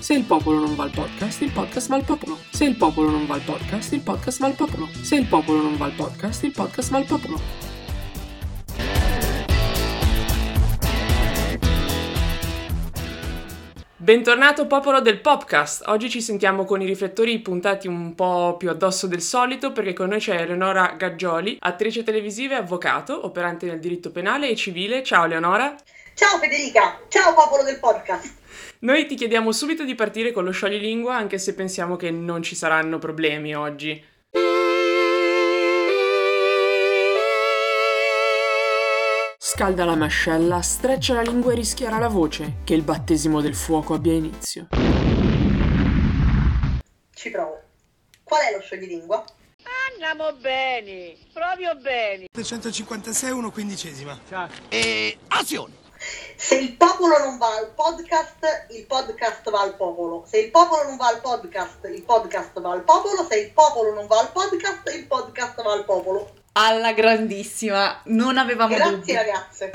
Se il popolo non va al podcast, il podcast va al popolo. Se il popolo non va al podcast, il podcast va al popolo. Se il popolo non va al podcast, il podcast va al popolo. Bentornato popolo del podcast. Oggi ci sentiamo con i riflettori puntati un po' più addosso del solito perché con noi c'è Eleonora Gaggioli, attrice televisiva e avvocato, operante nel diritto penale e civile. Ciao Eleonora. Ciao Federica, ciao popolo del podcast. Noi ti chiediamo subito di partire con lo scioglilingua anche se pensiamo che non ci saranno problemi oggi. Scalda la mascella, streccia la lingua e rischiara la voce, che il battesimo del fuoco abbia inizio. Ci provo. Qual è lo scioglilingua? Andiamo bene, proprio bene. 156, 1 quindicesima. E azione! Se il popolo non va al podcast, il podcast va al popolo. Se il popolo non va al podcast, il podcast va al popolo. Se il popolo non va al podcast, il podcast va al popolo. Alla grandissima, non avevamo Grazie dubbi. ragazze.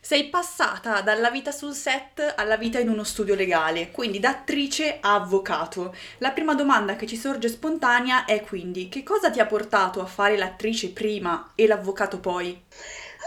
Sei passata dalla vita sul set alla vita in uno studio legale, quindi da attrice a avvocato. La prima domanda che ci sorge spontanea è quindi che cosa ti ha portato a fare l'attrice prima e l'avvocato poi?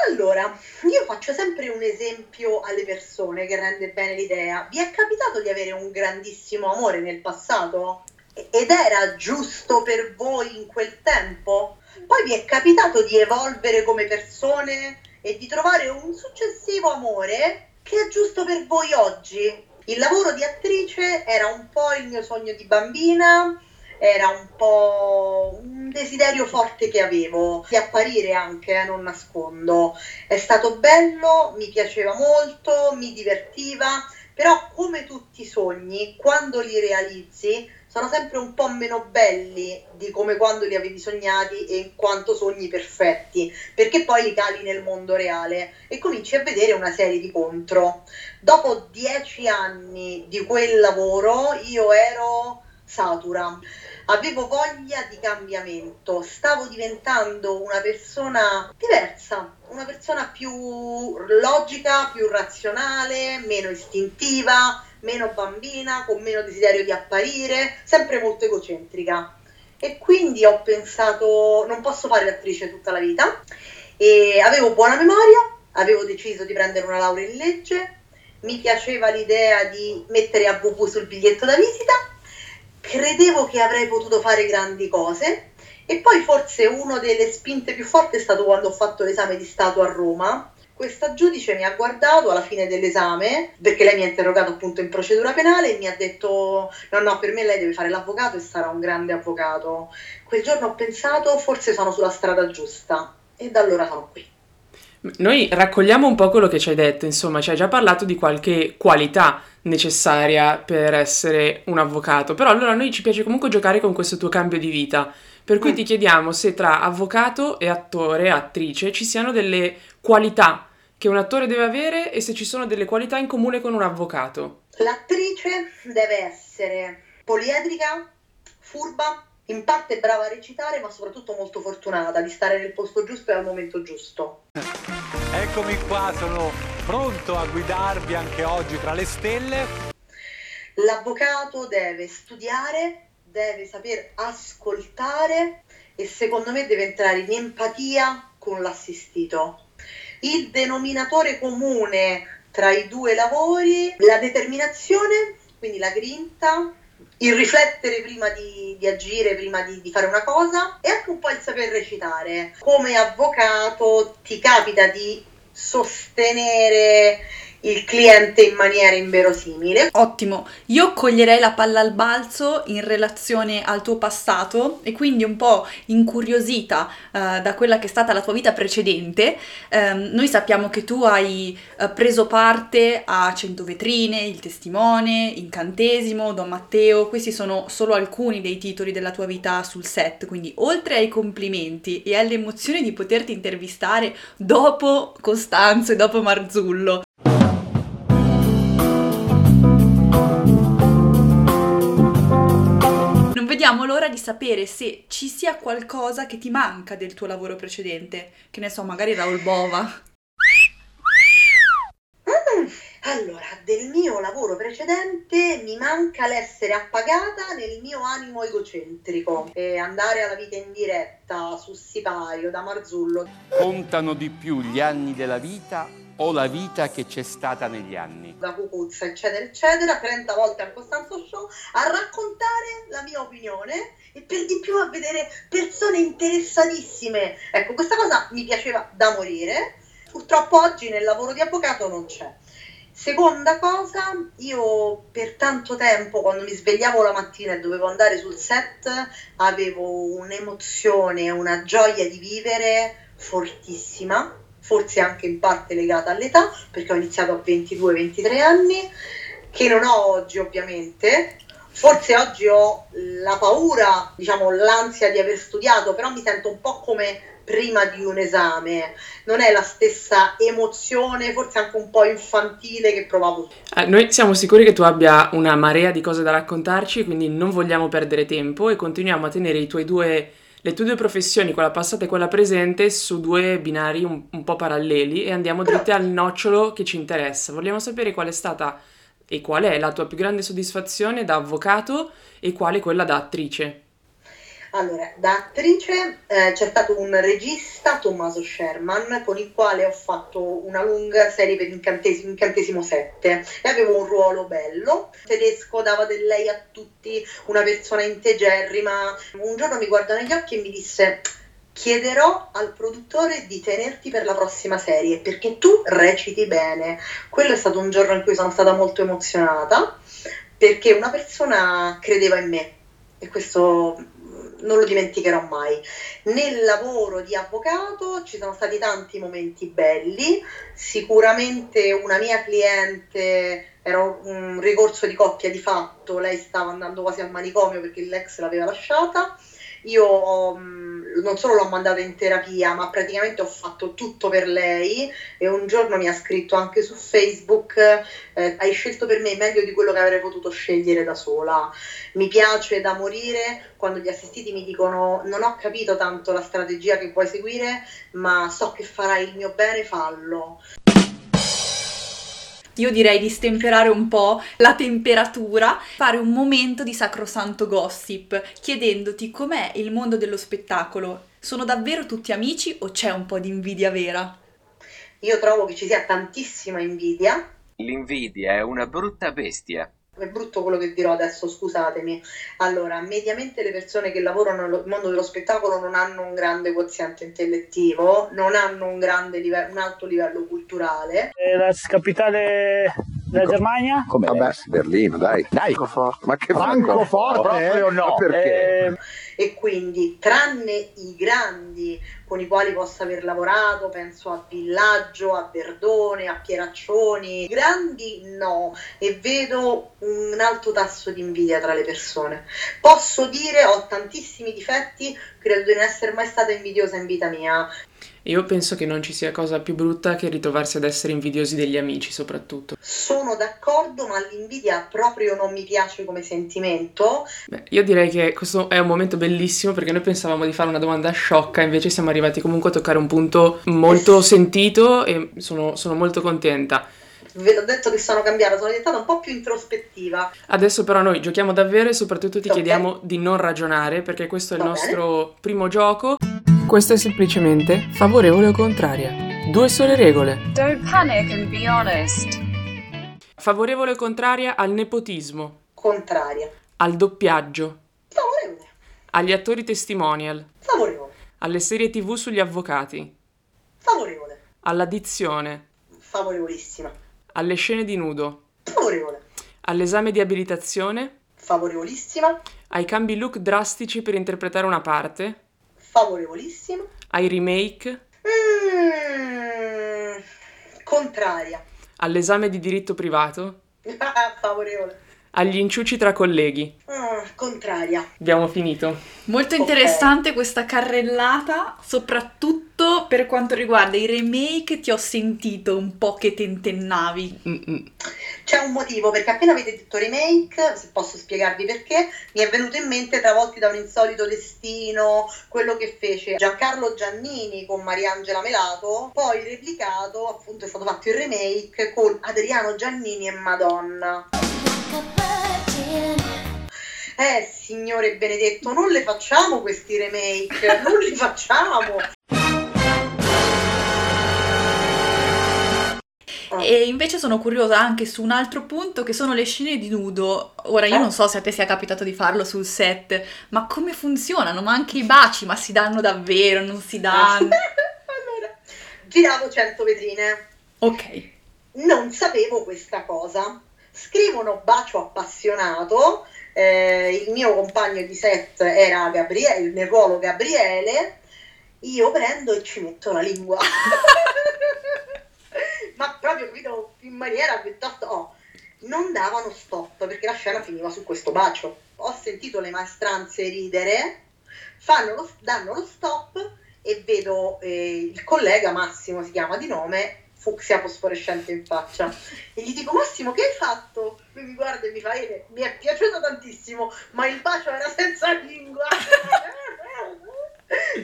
Allora, io faccio sempre un esempio alle persone che rende bene l'idea. Vi è capitato di avere un grandissimo amore nel passato? Ed era giusto per voi in quel tempo? Poi vi è capitato di evolvere come persone e di trovare un successivo amore che è giusto per voi oggi? Il lavoro di attrice era un po' il mio sogno di bambina, era un po' un desiderio forte che avevo di apparire anche, eh, non nascondo. È stato bello, mi piaceva molto, mi divertiva, però come tutti i sogni, quando li realizzi, sono sempre un po' meno belli di come quando li avevi sognati e in quanto sogni perfetti, perché poi li cali nel mondo reale e cominci a vedere una serie di contro. Dopo dieci anni di quel lavoro io ero satura, avevo voglia di cambiamento, stavo diventando una persona diversa, una persona più logica, più razionale, meno istintiva, meno bambina, con meno desiderio di apparire, sempre molto egocentrica. E quindi ho pensato, non posso fare l'attrice tutta la vita, e avevo buona memoria, avevo deciso di prendere una laurea in legge, mi piaceva l'idea di mettere a AVV sul biglietto da visita, credevo che avrei potuto fare grandi cose e poi forse una delle spinte più forti è stato quando ho fatto l'esame di Stato a Roma. Questa giudice mi ha guardato alla fine dell'esame, perché lei mi ha interrogato appunto in procedura penale e mi ha detto no no per me lei deve fare l'avvocato e sarà un grande avvocato. Quel giorno ho pensato forse sono sulla strada giusta e da allora sono qui. Noi raccogliamo un po' quello che ci hai detto, insomma, ci hai già parlato di qualche qualità necessaria per essere un avvocato, però allora a noi ci piace comunque giocare con questo tuo cambio di vita, per cui Mm. ti chiediamo se tra avvocato e attore, attrice, ci siano delle qualità che un attore deve avere e se ci sono delle qualità in comune con un avvocato. L'attrice deve essere poliedrica, furba, in parte brava a recitare, ma soprattutto molto fortunata di stare nel posto giusto e al momento giusto. Eccomi qua, sono pronto a guidarvi anche oggi tra le stelle. L'avvocato deve studiare, deve saper ascoltare e secondo me deve entrare in empatia con l'assistito. Il denominatore comune tra i due lavori, la determinazione, quindi la grinta, il riflettere prima di, di agire, prima di, di, fare una cosa e anche un po' il saper recitare. Come avvocato ti capita di sostenere il cliente in maniera inverosimile. Ottimo, io coglierei la palla al balzo in relazione al tuo passato e quindi un po' incuriosita uh, da quella che è stata la tua vita precedente. Um, noi sappiamo che tu hai uh, preso parte a 100 vetrine, Il Testimone, Incantesimo, Don Matteo, questi sono solo alcuni dei titoli della tua vita sul set, quindi oltre ai complimenti e alle emozioni di poterti intervistare dopo Costanzo e dopo Marzullo, vediamo l'ora di sapere se ci sia qualcosa che ti manca del tuo lavoro precedente. Che ne so, magari Raul Bova. Mm, allora, del mio lavoro precedente mi manca l'essere appagata nel mio animo egocentrico e andare alla vita in diretta su Sipario da Marzullo. Contano di più gli anni della vita o la vita che c'è stata negli anni. Da Cucuzza, eccetera, eccetera, 30 volte al Costanzo Show a raccontare la mia opinione e per di più a vedere persone interessatissime. Ecco, questa cosa mi piaceva da morire. Purtroppo oggi nel lavoro di avvocato non c'è. Seconda cosa, io per tanto tempo quando mi svegliavo la mattina e dovevo andare sul set avevo un'emozione, una gioia di vivere fortissima forse anche in parte legata all'età, perché ho iniziato a 22-23 anni, che non ho oggi ovviamente. Forse oggi ho la paura, diciamo l'ansia di aver studiato, però mi sento un po' come prima di un esame, non è la stessa emozione, forse anche un po' infantile che provavo. Eh, noi siamo sicuri che tu abbia una marea di cose da raccontarci, quindi non vogliamo perdere tempo e continuiamo a tenere i tuoi due le tue due professioni, quella passata e quella presente, su due binari un, un po' paralleli e andiamo dritti al nocciolo che ci interessa. Vogliamo sapere qual è stata e qual è la tua più grande soddisfazione da avvocato e quale quella da attrice. Allora, da attrice eh, c'è stato un regista, Tommaso Sherman, con il quale ho fatto una lunga serie per Incantesimo, Incantesimo 7 e avevo un ruolo bello. Tedesco dava del lei a tutti, una persona integerrima. Un giorno mi guardò negli occhi e mi disse chiederò al produttore di tenerti per la prossima serie perché tu reciti bene. Quello è stato un giorno in cui sono stata molto emozionata perché una persona credeva in me e questo non lo dimenticherò mai. Nel lavoro di avvocato ci sono stati tanti momenti belli, sicuramente una mia cliente era un ricorso di coppia di fatto, lei stava andando quasi al manicomio perché l'ex l'aveva lasciata io ho, mm, non solo l'ho mandata in terapia, ma praticamente ho fatto tutto per lei e un giorno mi ha scritto anche su Facebook, eh, hai scelto per me meglio di quello che avrei potuto scegliere da sola. Mi piace da morire quando gli assistiti mi dicono non ho capito tanto la strategia che vuoi seguire, ma so che farai il mio bene, fallo io direi di stemperare un po' la temperatura, fare un momento di sacrosanto gossip, chiedendoti com'è il mondo dello spettacolo. Sono davvero tutti amici o c'è un po' di invidia vera? Io trovo che ci sia tantissima invidia. L'invidia è una brutta bestia è brutto quello che dirò adesso, scusatemi. Allora, mediamente le persone che lavorano nel mondo dello spettacolo non hanno un grande quoziente intellettivo, non hanno un, grande livello, un alto livello culturale. Eh, la capitale della Germania? Come? Vabbè, Berlino, dai. Dai, Francoforte. Ma che Francoforte? Proprio no. Ma perché? Eh, e quindi, tranne i grandi con i quali possa aver lavorato, penso a Villaggio, a Verdone, a Pieraccioni, grandi no, e vedo un alto tasso di invidia tra le persone. Posso dire, ho tantissimi difetti, credo di non essere mai stata invidiosa in vita mia. Io penso che non ci sia cosa più brutta che ritrovarsi ad essere invidiosi degli amici, soprattutto. Sono d'accordo, ma l'invidia proprio non mi piace come sentimento. Beh, io direi che questo è un momento bellissimo perché noi pensavamo di fare una domanda sciocca, invece siamo arrivati comunque a toccare un punto molto sentito e sono, sono molto contenta ve l'ho detto che sono cambiata, sono diventata un po' più introspettiva. Adesso però noi giochiamo davvero e soprattutto ti okay. chiediamo di non ragionare perché questo è il Va nostro bene. primo gioco. Questo è semplicemente favorevole o contraria. Due sole regole. Don't panic and be honest. Favorevole o contraria al nepotismo? Contraria. Al doppiaggio. Favorevole. Agli attori testimonial. Alle serie tv sugli avvocati. Favorevole. Alla dizione. Favorevolissima. Alle scene di nudo. Favorevole. All'esame di abilitazione. Favorevolissima. Ai cambi look drastici per interpretare una parte. Favorevolissima. Ai remake. Mm, contraria. All'esame di diritto privato. Favorevole. Agli inciuci tra colleghi. Ah, contraria. Abbiamo finito. Molto interessante questa carrellata, soprattutto per quanto riguarda i remake, ti ho sentito un po' che tentennavi. Mm-mm. C'è un motivo, perché appena avete detto remake, se posso spiegarvi perché, mi è venuto in mente travolti da un insolito destino, quello che fece Giancarlo Giannini con Mariangela Melato, poi replicato, appunto è stato fatto il remake con Adriano Giannini e Madonna. Eh, signore benedetto, non le facciamo questi remake, non li facciamo. E invece sono curiosa anche su un altro punto che sono le scene di nudo. Ora io non so se a te sia capitato di farlo sul set, ma come funzionano? Ma anche i baci, ma si danno davvero, non si danno? allora, giravo 100 vetrine. Ok. Non sapevo questa cosa. Scrivono bacio appassionato. Eh, il mio compagno di set era Gabriele, nel ruolo Gabriele. Io prendo e ci metto la lingua. Ma proprio capito in maniera piuttosto. oh, non davano stop perché la scena finiva su questo bacio. Ho sentito le maestranze ridere, fanno lo- danno lo stop e vedo eh, il collega Massimo, si chiama di nome, fucsia fosforescente in faccia. E gli dico, Massimo, che hai fatto? Lui mi guarda e mi fa, "Ele, mi è piaciuto tantissimo, ma il bacio era senza lingua.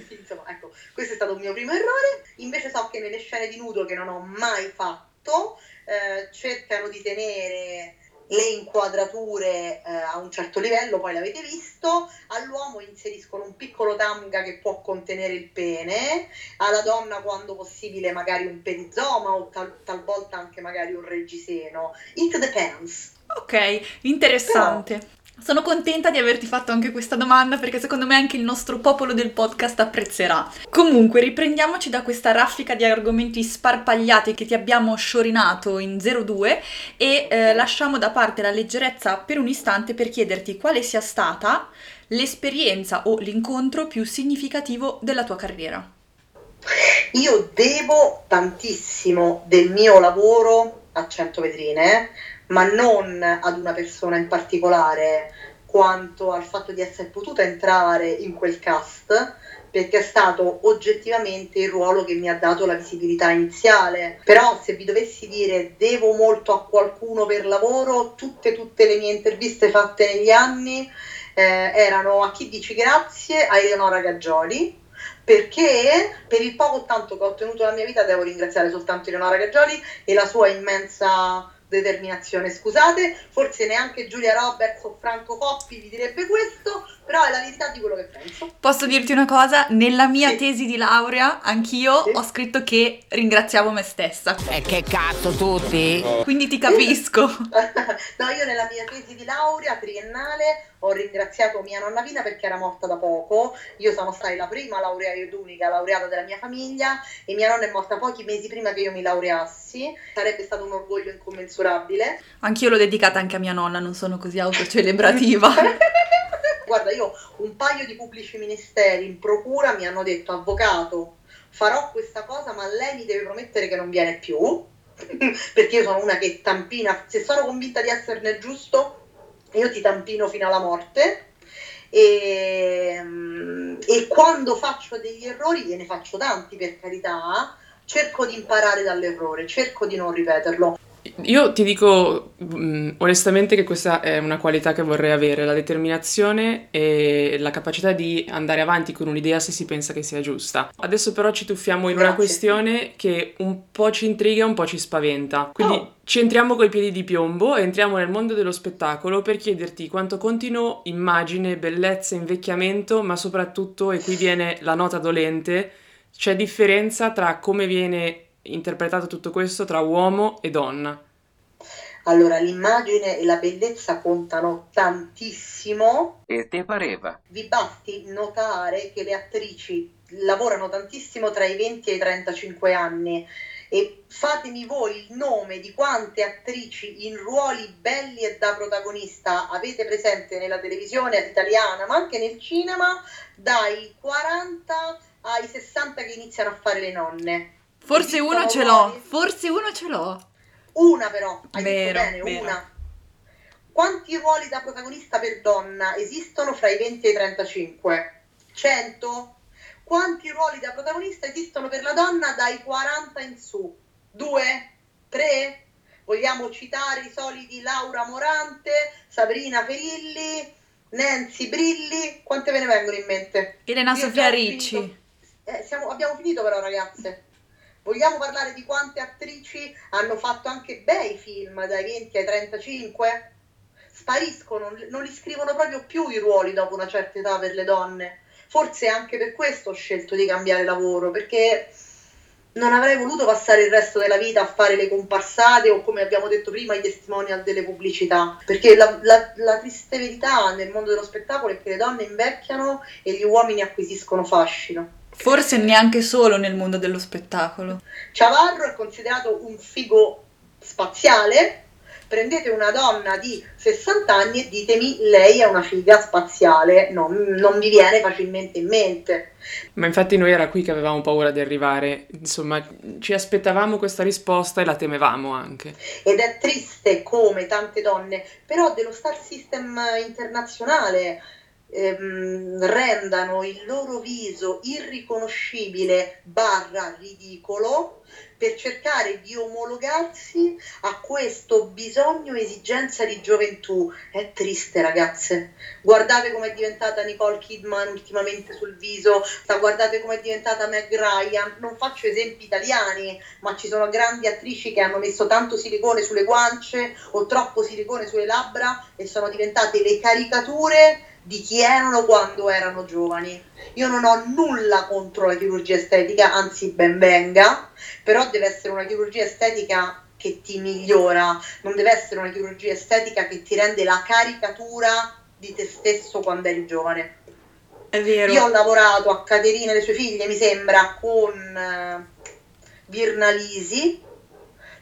Sì, insomma, ecco, questo è stato un mio primo errore. Invece so che nelle scene di nudo che non ho mai fatto, eh, cercano di tenere le inquadrature eh, a un certo livello, poi l'avete visto, all'uomo inseriscono un piccolo tanga che può contenere il pene, alla donna quando possibile magari un perizoma o tal- talvolta anche magari un reggiseno. It depends. Ok, interessante. Sono contenta di averti fatto anche questa domanda perché secondo me anche il nostro popolo del podcast apprezzerà. Comunque, riprendiamoci da questa raffica di argomenti sparpagliati che ti abbiamo sciorinato in 02 e eh, lasciamo da parte la leggerezza per un istante per chiederti quale sia stata l'esperienza o l'incontro più significativo della tua carriera. Io devo tantissimo del mio lavoro a 100 vetrine, ma non ad una persona in particolare, quanto al fatto di essere potuta entrare in quel cast, perché è stato oggettivamente il ruolo che mi ha dato la visibilità iniziale. Però se vi dovessi dire devo molto a qualcuno per lavoro, tutte, tutte le mie interviste fatte negli anni eh, erano a chi dici grazie, a Eleonora Gaggioli, perché per il poco tanto che ho ottenuto nella mia vita devo ringraziare soltanto Eleonora Gaggioli e la sua immensa determinazione. Scusate, forse neanche Giulia Roberts o Franco Coppi vi direbbe questo, però è la verità di quello che penso. Posso dirti una cosa? Nella mia tesi di laurea anch'io ho scritto che ringraziavo me stessa. E che cazzo tutti? Quindi ti capisco. no, io nella mia tesi di laurea triennale ho ringraziato mia nonna Pina perché era morta da poco. Io sono stata la prima laureata ed unica laureata della mia famiglia e mia nonna è morta pochi mesi prima che io mi laureassi. Sarebbe stato un orgoglio incommensurabile. Anch'io l'ho dedicata anche a mia nonna, non sono così autocelebrativa. Guarda, io un paio di pubblici ministeri in procura mi hanno detto avvocato, farò questa cosa, ma lei mi deve promettere che non viene più. perché io sono una che tampina, se sono convinta di esserne giusto, io ti tampino fino alla morte. E, e quando faccio degli errori, e ne faccio tanti per carità, cerco di imparare dall'errore, cerco di non ripeterlo. Io ti dico mh, onestamente che questa è una qualità che vorrei avere, la determinazione e la capacità di andare avanti con un'idea se si pensa che sia giusta. Adesso però ci tuffiamo in una Grazie. questione che un po' ci intriga e un po' ci spaventa. Quindi Oh. ci entriamo coi piedi di piombo e entriamo nel mondo dello spettacolo per chiederti quanto contino immagine, bellezza, invecchiamento, ma soprattutto, e qui viene la nota dolente, c'è differenza tra come viene interpretato tutto questo tra uomo e donna. Allora, l'immagine e la bellezza contano tantissimo. E te pareva? Vi basti notare che le attrici lavorano tantissimo tra i 20 e i 35 anni e fatemi voi il nome di quante attrici in ruoli belli e da protagonista avete presente nella televisione italiana, ma anche nel cinema, dai 40 ai 60 che iniziano a fare le nonne. Forse uno ce l'ho, forse uno ce l'ho. Una però, hai vero, bene, vero. una. Quanti ruoli da protagonista per donna esistono fra i 20 e i 35? 100? Quanti ruoli da protagonista esistono per la donna dai 40 in su? Due? Tre? Vogliamo citare i soliti Laura Morante, Sabrina Ferilli, Nancy Brilli? Quante ve ne vengono in mente? Elena Sofia Ricci. Eh, siamo- abbiamo finito però ragazze. Vogliamo parlare di quante attrici hanno fatto anche bei film dai 20 ai 35? Spariscono, non li scrivono proprio più i ruoli dopo una certa età per le donne. Forse anche per questo ho scelto di cambiare lavoro, perché non avrei voluto passare il resto della vita a fare le comparsate o come abbiamo detto prima i testimonial delle pubblicità, perché la, la- la triste verità nel mondo dello spettacolo è che le donne invecchiano e gli uomini acquisiscono fascino. Forse neanche solo nel mondo dello spettacolo. Ciavarro è considerato un figo spaziale. Prendete una donna di 60 anni e ditemi lei è una figa spaziale, non, non mi viene facilmente in mente. Ma infatti noi era qui che avevamo paura di arrivare, insomma, ci aspettavamo questa risposta e la temevamo anche. Ed è triste come tante donne, però dello star system internazionale ehm, rendano il loro viso irriconoscibile barra ridicolo per cercare di omologarsi a questo bisogno esigenza di gioventù. È triste ragazze. Guardate com'è diventata Nicole Kidman ultimamente sul viso, guardate com'è diventata Meg Ryan. Non faccio esempi italiani, ma ci sono grandi attrici che hanno messo tanto silicone sulle guance o troppo silicone sulle labbra e sono diventate le caricature di chi erano quando erano giovani. Io non ho nulla contro la chirurgia estetica, anzi ben venga, però deve essere una chirurgia estetica che ti migliora, non deve essere una chirurgia estetica che ti rende la caricatura di te stesso quando eri giovane. È vero. Io ho lavorato a Caterina e le sue figlie, mi sembra, con eh, Virnalisi.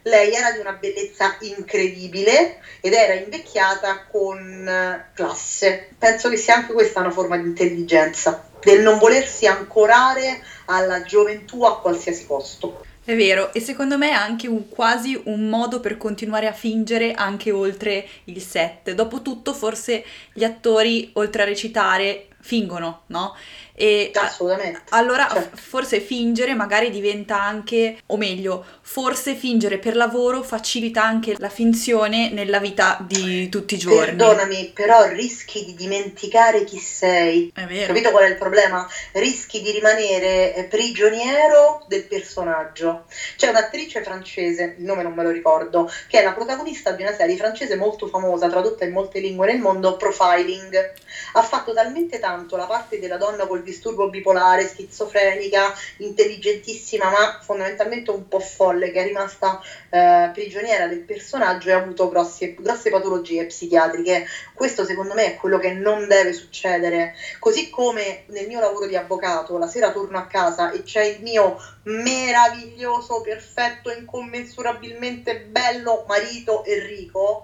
Lei era di una bellezza incredibile ed era invecchiata con eh, classe. Penso che sia anche questa una forma di intelligenza, del non volersi ancorare alla gioventù a qualsiasi costo. È vero, e secondo me è anche un, quasi un modo per continuare a fingere anche oltre il set. Dopotutto, forse gli attori, oltre a recitare, fingono, no? E Assolutamente. allora Certo. forse fingere magari diventa anche, o meglio, forse fingere per lavoro facilita anche la finzione nella vita di tutti i giorni. Perdonami, però rischi di dimenticare chi sei. È vero. Capito qual è il problema? Rischi di rimanere eh, prigioniero del personaggio. C'è un'attrice francese, il nome non me lo ricordo, che è la protagonista di una serie francese molto famosa, tradotta in molte lingue nel mondo, Profiling. Ha fatto talmente tanto la parte della donna col disturbo bipolare, schizofrenica, intelligentissima, ma fondamentalmente un po' folle, che è rimasta eh, prigioniera del personaggio e ha avuto grossi- grosse patologie psichiatriche. Questo secondo me è quello che non deve succedere. Così come nel mio lavoro di avvocato, la sera torno a casa e c'è il mio meraviglioso, perfetto, incommensurabilmente bello marito Enrico.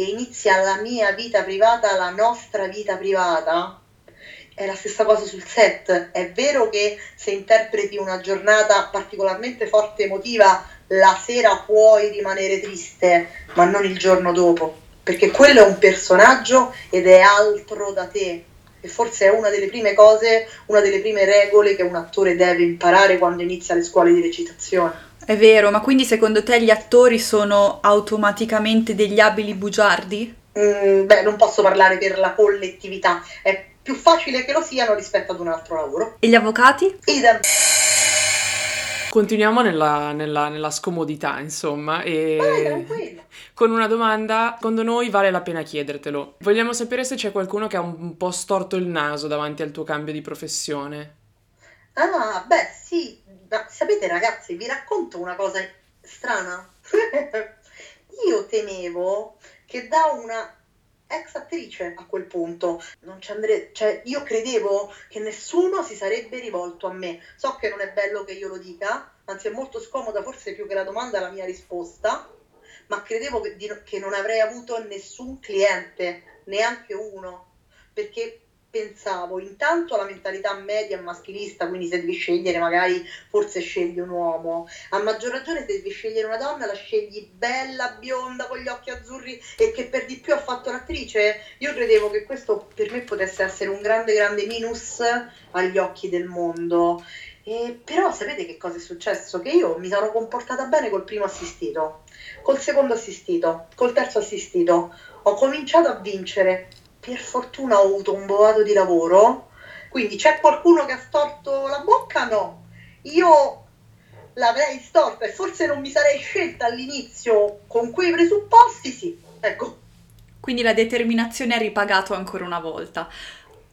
E inizia la mia vita privata, la nostra vita privata. È la stessa cosa sul set. È vero che se interpreti una giornata particolarmente forte emotiva, la sera puoi rimanere triste, ma non il giorno dopo, perché quello è un personaggio ed è altro da te. E forse è una delle prime cose, una delle prime regole che un attore deve imparare quando inizia le scuole di recitazione. È vero, ma quindi secondo te gli attori sono automaticamente degli abili bugiardi? Mm, beh, non posso parlare per la collettività, è più facile che lo siano rispetto ad un altro lavoro. E gli avvocati? Idem. Continuiamo nella, nella- nella scomodità, insomma, Vai, e tranquillo. con una domanda, secondo noi vale la pena chiedertelo. Vogliamo sapere se c'è qualcuno che ha un po' storto il naso davanti al tuo cambio di professione. Ah, beh, sì, Ma sapete ragazzi, vi racconto una cosa strana. Io temevo che da una ex attrice a quel punto non ci andre- cioè io credevo che nessuno si sarebbe rivolto a me. So che non è bello che io lo dica, anzi è molto scomoda, forse più che la domanda la mia risposta, ma credevo che, di- che non avrei avuto nessun cliente, neanche uno, perché pensavo intanto alla mentalità media maschilista, quindi se devi scegliere magari forse scegli un uomo, a maggior ragione se devi scegliere una donna la scegli bella, bionda, con gli occhi azzurri e che per di più ha fatto l'attrice, io credevo che questo per me potesse essere un grande grande minus agli occhi del mondo. E però sapete che cosa è successo? Che io mi sono comportata bene col primo assistito, col secondo assistito, col terzo assistito, ho cominciato a vincere per fortuna ho avuto un boato di lavoro, quindi c'è qualcuno che ha storto la bocca? No, io l'avrei storta e forse non mi sarei scelta all'inizio con quei presupposti, sì, ecco. Quindi la determinazione ha ripagato ancora una volta.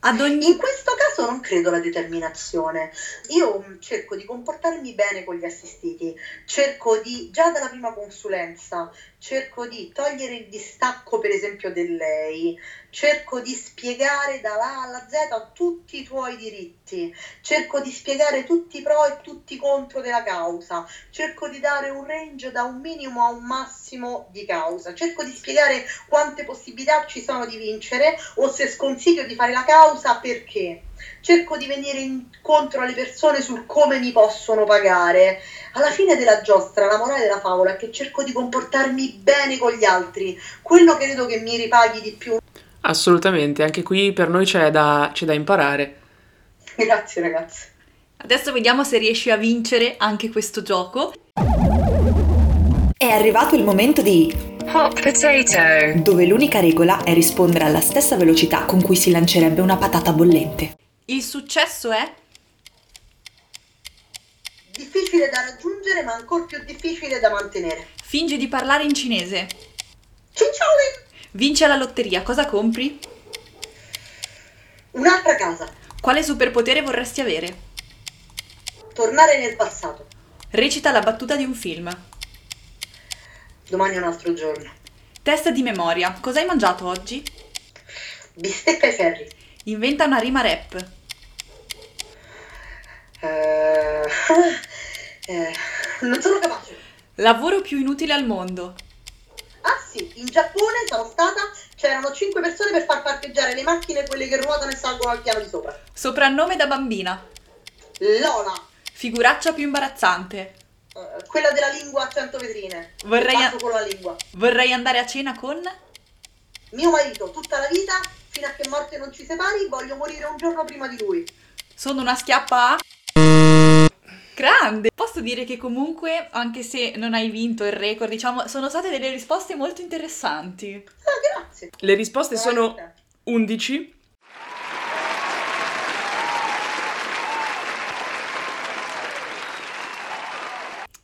Ogni... In questo caso non credo alla determinazione. Io mm, cerco di comportarmi bene con gli assistiti, cerco di, già dalla prima consulenza, cerco di togliere il distacco per esempio del lei, cerco di spiegare dalla A alla Z tutti i tuoi diritti, cerco di spiegare tutti i pro e tutti i contro della causa, cerco di dare un range da un minimo a un massimo di causa, cerco di spiegare quante possibilità ci sono di vincere o se sconsiglio di fare la causa perché. Cerco di venire incontro alle persone sul come mi possono pagare. Alla fine della giostra, la morale della favola è che cerco di comportarmi bene con gli altri, quello credo che mi ripaghi di più. Assolutamente, anche qui per noi c'è da, c'è da imparare. Grazie ragazzi. Adesso vediamo se riesci a vincere anche questo gioco. È arrivato il momento di Hot potato. dove l'unica regola è rispondere alla stessa velocità con cui si lancerebbe una patata bollente. Il successo è Difficile da raggiungere ma ancora più difficile da mantenere. fingi di parlare in cinese. Cincioli! Vince alla lotteria, cosa compri? Un'altra casa. Quale superpotere vorresti avere? Tornare nel passato. Recita la battuta di un film. Domani è un altro giorno. Test di memoria. Cosa hai mangiato oggi? Bistecca ai ferri. Inventa una rima rap. Eh, eh, non sono capace. Lavoro più inutile al mondo. Ah sì, in Giappone sono stata, c'erano 5 persone per far parcheggiare le macchine, quelle che ruotano e salgono al piano di sopra. Soprannome da bambina. Lola, Figuraccia più imbarazzante. eh, quella della lingua a 100 vetrine. Vorrei a- con la lingua. Vorrei andare a cena con... Mio marito, tutta la vita, fino a che morte non ci separi, voglio morire un giorno prima di lui. Sono una schiappa a... Grande! Posso dire che comunque, anche se non hai vinto il record, diciamo, sono state delle risposte molto interessanti. Ah, grazie. Le risposte sono Veramente. 11.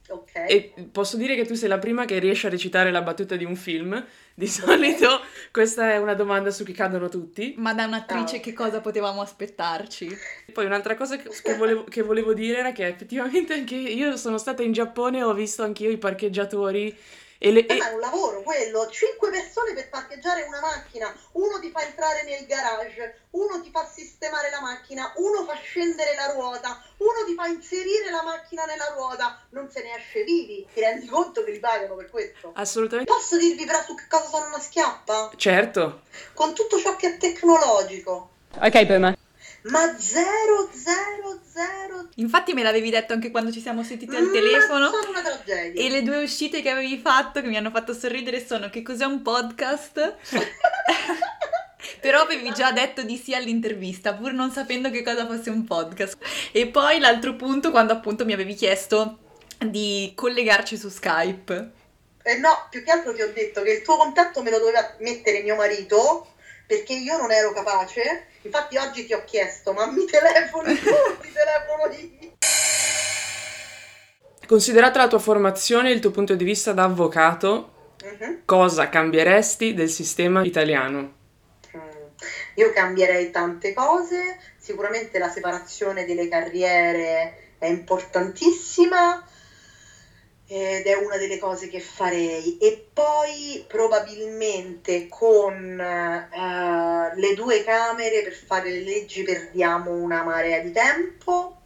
Ok. E posso dire che tu sei la prima che riesce a recitare la battuta di un film. Di solito questa è una domanda su chi cadono tutti. Ma da un'attrice Ah, che cosa potevamo aspettarci? Poi un'altra cosa che che volevo, che volevo dire era che effettivamente anche io sono stata in Giappone e ho visto anch'io i parcheggiatori e le... E- ma è un lavoro quello, 5 persone per parcheggiare una macchina, uno ti fa entrare nel garage, uno ti fa sistemare la macchina, uno fa scendere la ruota, uno ti fa inserire la macchina nella ruota, non se ne esce vivi, ti rendi conto che li pagano per questo? Assolutamente. Posso dirvi però su che cosa sono una schiappa? Certo. Con tutto ciò che è tecnologico, Ok, Boomer. Ma zero, zero, zero, Infatti me l'avevi detto anche quando ci siamo sentiti al ma telefono. sono una tragedia. E le due uscite che avevi fatto che mi hanno fatto sorridere sono che cos'è un podcast? Però avevi già detto di sì all'intervista, pur non sapendo che cosa fosse un podcast. E poi l'altro punto, quando appunto mi avevi chiesto di collegarci su Skype. Eh no, più che altro ti ho detto che il tuo contatto me lo doveva mettere mio marito perché io non ero capace. Infatti oggi ti ho chiesto, ma mi telefoni tu, mi telefono io. Considerata la tua formazione e il tuo punto di vista da avvocato, Mhm. cosa cambieresti del sistema italiano? Mm. Io cambierei tante cose, sicuramente la separazione delle carriere è importantissima ed è una delle cose che farei. E poi probabilmente con uh, le due Camere per fare le leggi perdiamo una marea di tempo.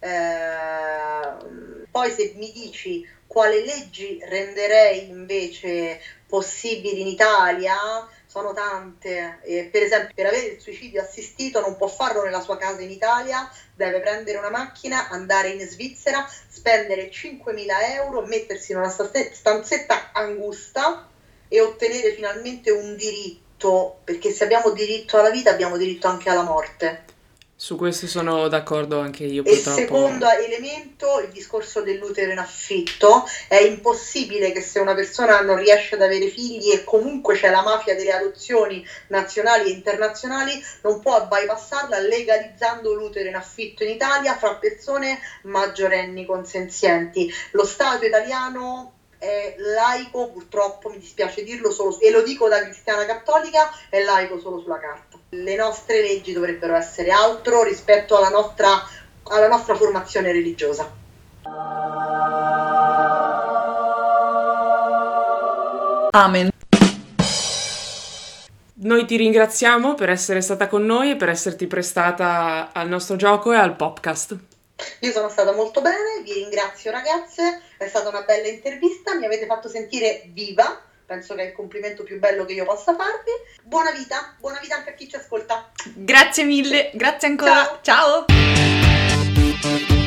Uh, poi se mi dici quale leggi renderei invece possibili in Italia, sono tante. Eh, per esempio, per avere il suicidio assistito non può farlo nella sua casa in Italia, deve prendere una macchina, andare in Svizzera, spendere 5.000 euro, mettersi in una stanzetta angusta e ottenere finalmente un diritto, perché se abbiamo diritto alla vita abbiamo diritto anche alla morte. Su questo sono d'accordo anche io. E purtroppo. secondo elemento, il discorso dell'utero in affitto. È impossibile che se una persona non riesce ad avere figli e comunque c'è la mafia delle adozioni nazionali e internazionali, non può bypassarla legalizzando l'utero in affitto in Italia fra persone maggiorenni consenzienti. Lo Stato italiano è laico, purtroppo mi dispiace dirlo, solo, e lo dico da cristiana cattolica, è laico solo sulla carta. Le nostre leggi dovrebbero essere altro rispetto alla nostra, alla nostra formazione religiosa. Amen. Noi ti ringraziamo per essere stata con noi e per esserti prestata al nostro gioco e al podcast. Io sono stata molto bene, vi ringrazio ragazze, è stata una bella intervista, mi avete fatto sentire viva, penso che è il complimento più bello che io possa farvi. Buona vita, buona vita anche a chi ci ascolta. Grazie mille, grazie ancora. Ciao. Ciao.